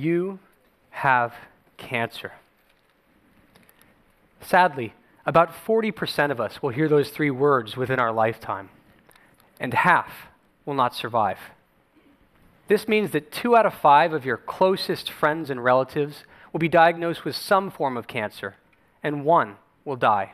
You have cancer. Sadly, about 40% of us will hear those three words within our lifetime, and half will not survive. This means that two out of five of your closest friends and relatives will be diagnosed with some form of cancer, and one will die.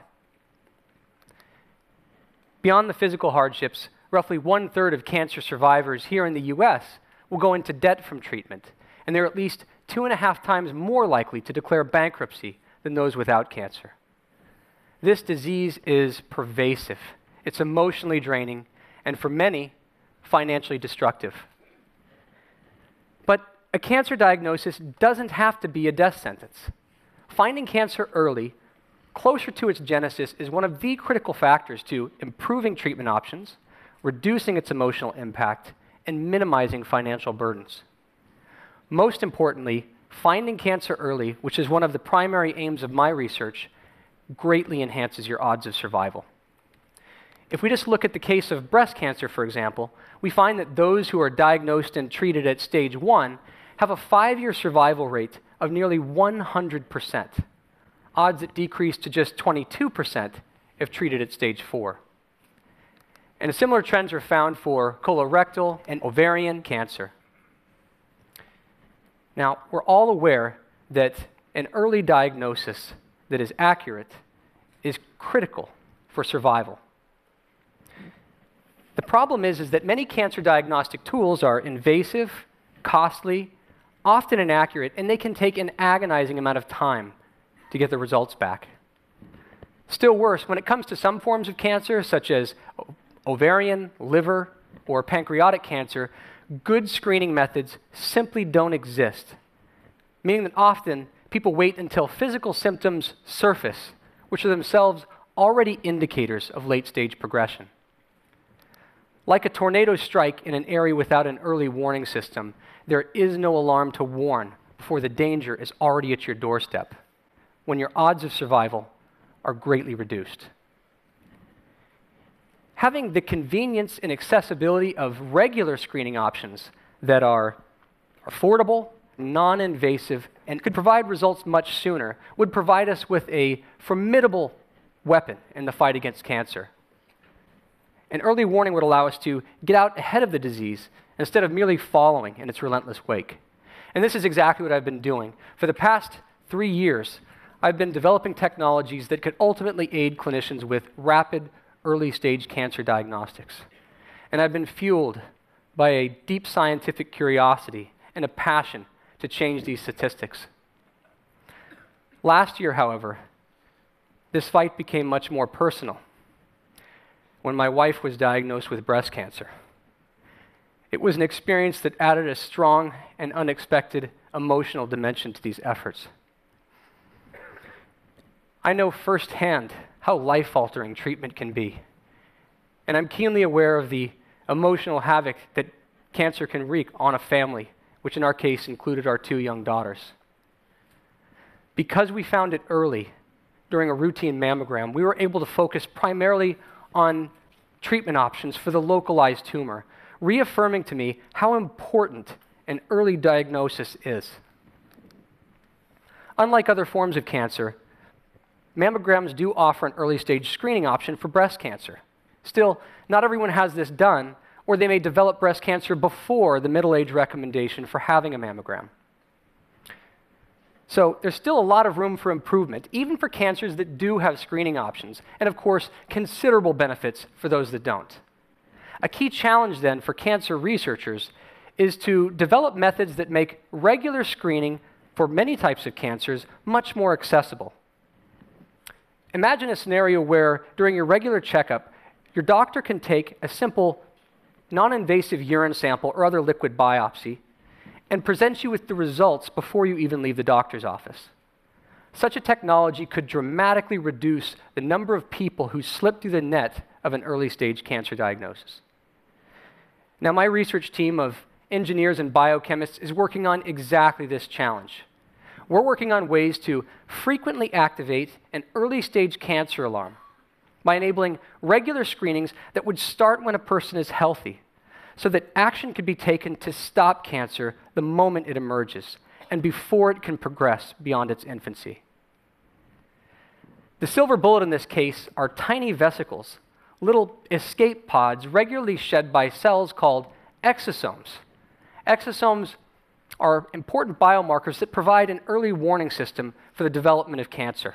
Beyond the physical hardships, roughly one third of cancer survivors here in the US will go into debt from treatment, and they're at least two and a half times more likely to declare bankruptcy than those without cancer. This disease is pervasive, it's emotionally draining, and for many, financially destructive. But a cancer diagnosis doesn't have to be a death sentence. Finding cancer early, closer to its genesis, is one of the critical factors to improving treatment options, reducing its emotional impact, and minimizing financial burdens. Most importantly, finding cancer early, which is one of the primary aims of my research, greatly enhances your odds of survival. If we just look at the case of breast cancer, for example, we find that those who are diagnosed and treated at stage one have a five year survival rate of nearly 100%, odds that decrease to just 22% if treated at stage four. And similar trends are found for colorectal and ovarian cancer. Now, we're all aware that an early diagnosis that is accurate is critical for survival. The problem is, is that many cancer diagnostic tools are invasive, costly, often inaccurate, and they can take an agonizing amount of time to get the results back. Still worse, when it comes to some forms of cancer, such as ovarian, liver, or pancreatic cancer, good screening methods simply don't exist, meaning that often people wait until physical symptoms surface, which are themselves already indicators of late stage progression. Like a tornado strike in an area without an early warning system, there is no alarm to warn before the danger is already at your doorstep, when your odds of survival are greatly reduced. Having the convenience and accessibility of regular screening options that are affordable, non invasive, and could provide results much sooner would provide us with a formidable weapon in the fight against cancer. An early warning would allow us to get out ahead of the disease instead of merely following in its relentless wake. And this is exactly what I've been doing. For the past three years, I've been developing technologies that could ultimately aid clinicians with rapid early stage cancer diagnostics. And I've been fueled by a deep scientific curiosity and a passion to change these statistics. Last year, however, this fight became much more personal when my wife was diagnosed with breast cancer. It was an experience that added a strong and unexpected emotional dimension to these efforts. I know firsthand how life altering treatment can be, and I'm keenly aware of the emotional havoc that cancer can wreak on a family which in our case included our two young daughters. Because we found it early during a routine mammogram, we were able to focus primarily on treatment options for the localized tumor, reaffirming to me how important an early diagnosis is. Unlike other forms of cancer, mammograms do offer an early stage screening option for breast cancer. Still, not everyone has this done, or they may develop breast cancer before the middle age recommendation for having a mammogram. So there's still a lot of room for improvement, even for cancers that do have screening options, and of course, considerable benefits for those that don't. A key challenge then for cancer researchers is to develop methods that make regular screening for many types of cancers much more accessible. Imagine a scenario where during your regular checkup, your doctor can take a simple non invasive urine sample or other liquid biopsy and present you with the results before you even leave the doctor's office. Such a technology could dramatically reduce the number of people who slip through the net of an early stage cancer diagnosis. Now, my research team of engineers and biochemists is working on exactly this challenge. We're working on ways to frequently activate an early stage cancer alarm by enabling regular screenings that would start when a person is healthy so that action could be taken to stop cancer the moment it emerges and before it can progress beyond its infancy. The silver bullet in this case are tiny vesicles, little escape pods regularly shed by cells called exosomes. Exosomes are important biomarkers that provide an early warning system for the development of cancer.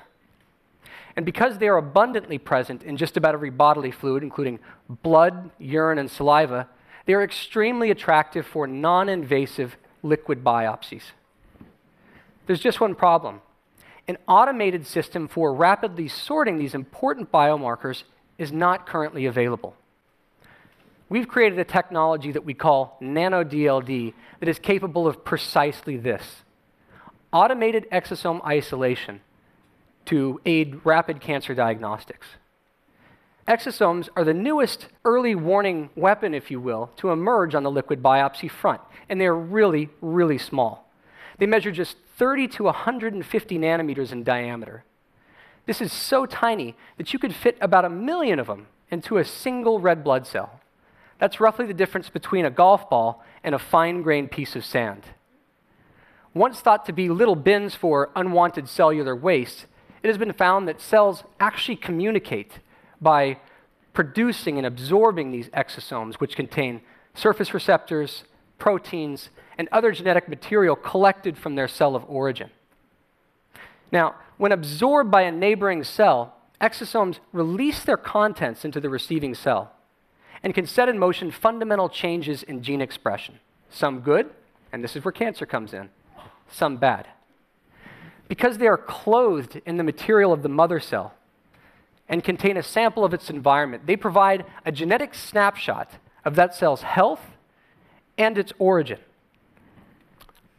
And because they are abundantly present in just about every bodily fluid, including blood, urine, and saliva, they are extremely attractive for non invasive liquid biopsies. There's just one problem. An automated system for rapidly sorting these important biomarkers is not currently available. We've created a technology that we call NanoDLD that is capable of precisely this automated exosome isolation to aid rapid cancer diagnostics. Exosomes are the newest early warning weapon, if you will, to emerge on the liquid biopsy front, and they're really, really small. They measure just 30 to 150 nanometers in diameter. This is so tiny that you could fit about a million of them into a single red blood cell. That's roughly the difference between a golf ball and a fine grained piece of sand. Once thought to be little bins for unwanted cellular waste, it has been found that cells actually communicate by producing and absorbing these exosomes, which contain surface receptors, proteins, and other genetic material collected from their cell of origin. Now, when absorbed by a neighboring cell, exosomes release their contents into the receiving cell and can set in motion fundamental changes in gene expression. Some good, and this is where cancer comes in, some bad. Because they are clothed in the material of the mother cell and contain a sample of its environment, they provide a genetic snapshot of that cell's health and its origin.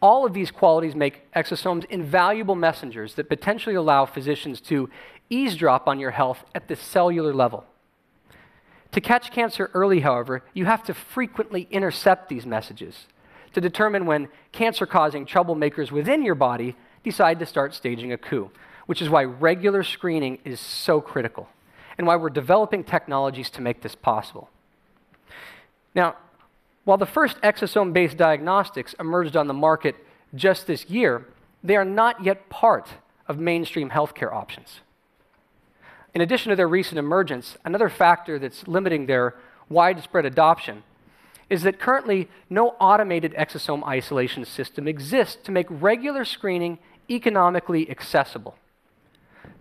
All of these qualities make exosomes invaluable messengers that potentially allow physicians to eavesdrop on your health at the cellular level. To catch cancer early, however, you have to frequently intercept these messages to determine when cancer causing troublemakers within your body decide to start staging a coup, which is why regular screening is so critical and why we're developing technologies to make this possible. Now, while the first exosome based diagnostics emerged on the market just this year, they are not yet part of mainstream healthcare options. In addition to their recent emergence, another factor that's limiting their widespread adoption is that currently no automated exosome isolation system exists to make regular screening economically accessible.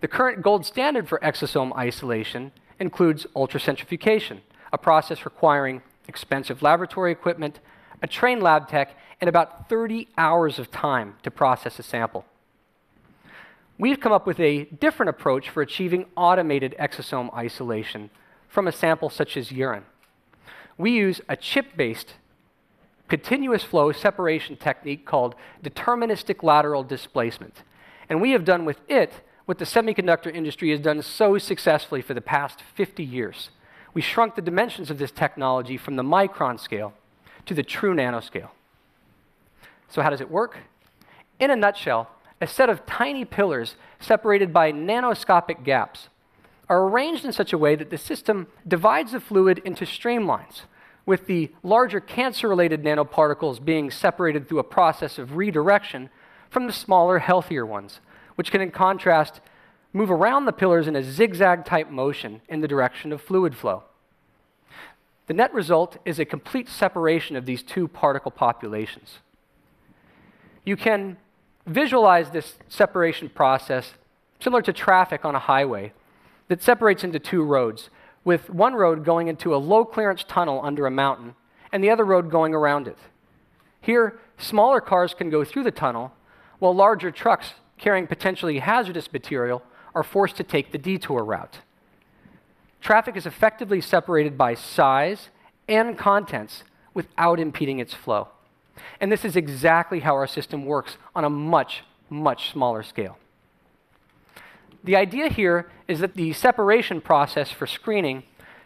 The current gold standard for exosome isolation includes ultracentrifugation, a process requiring expensive laboratory equipment, a trained lab tech, and about 30 hours of time to process a sample. We've come up with a different approach for achieving automated exosome isolation from a sample such as urine. We use a chip based continuous flow separation technique called deterministic lateral displacement. And we have done with it what the semiconductor industry has done so successfully for the past 50 years we shrunk the dimensions of this technology from the micron scale to the true nanoscale. So, how does it work? In a nutshell, a set of tiny pillars separated by nanoscopic gaps are arranged in such a way that the system divides the fluid into streamlines, with the larger cancer related nanoparticles being separated through a process of redirection from the smaller, healthier ones, which can, in contrast, move around the pillars in a zigzag type motion in the direction of fluid flow. The net result is a complete separation of these two particle populations. You can visualize this separation process similar to traffic on a highway that separates into two roads, with one road going into a low clearance tunnel under a mountain and the other road going around it. Here, smaller cars can go through the tunnel, while larger trucks carrying potentially hazardous material are forced to take the detour route. Traffic is effectively separated by size and contents without impeding its flow. And this is exactly how our system works on a much, much smaller scale. The idea here is that the separation process for screening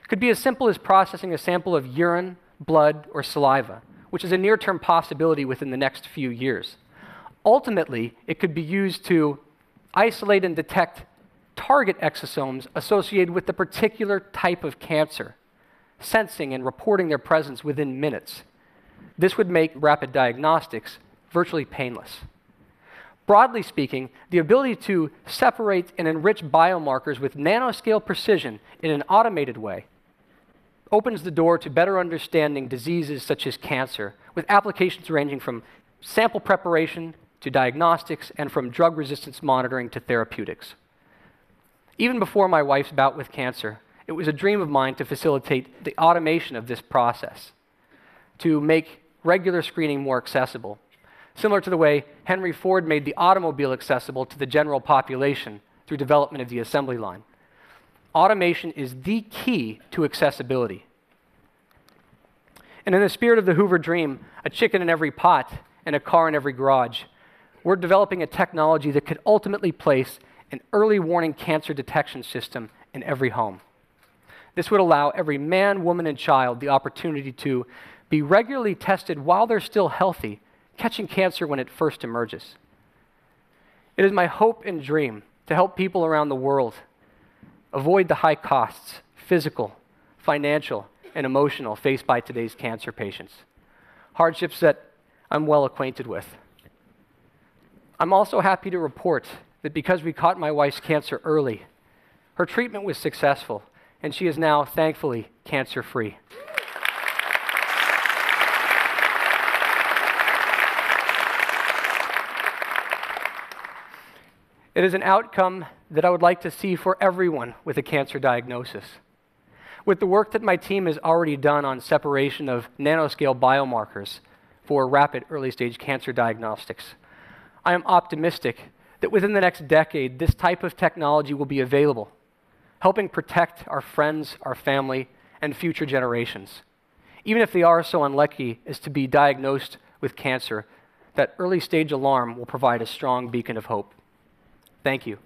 could be as simple as processing a sample of urine, blood, or saliva, which is a near term possibility within the next few years. Ultimately, it could be used to isolate and detect target exosomes associated with the particular type of cancer, sensing and reporting their presence within minutes. This would make rapid diagnostics virtually painless. Broadly speaking, the ability to separate and enrich biomarkers with nanoscale precision in an automated way opens the door to better understanding diseases such as cancer, with applications ranging from sample preparation to diagnostics and from drug resistance monitoring to therapeutics. Even before my wife's bout with cancer, it was a dream of mine to facilitate the automation of this process, to make regular screening more accessible, similar to the way Henry Ford made the automobile accessible to the general population through development of the assembly line. Automation is the key to accessibility. And in the spirit of the Hoover dream, a chicken in every pot and a car in every garage, we're developing a technology that could ultimately place an early warning cancer detection system in every home. This would allow every man, woman, and child the opportunity to be regularly tested while they're still healthy, catching cancer when it first emerges. It is my hope and dream to help people around the world avoid the high costs, physical, financial, and emotional faced by today's cancer patients, hardships that I'm well acquainted with. I'm also happy to report that because we caught my wife's cancer early, her treatment was successful, and she is now, thankfully, cancer free. It is an outcome that I would like to see for everyone with a cancer diagnosis. With the work that my team has already done on separation of nanoscale biomarkers for rapid early stage cancer diagnostics, I am optimistic that within the next decade, this type of technology will be available, helping protect our friends, our family, and future generations. Even if they are so unlucky as to be diagnosed with cancer, that early stage alarm will provide a strong beacon of hope. Thank you.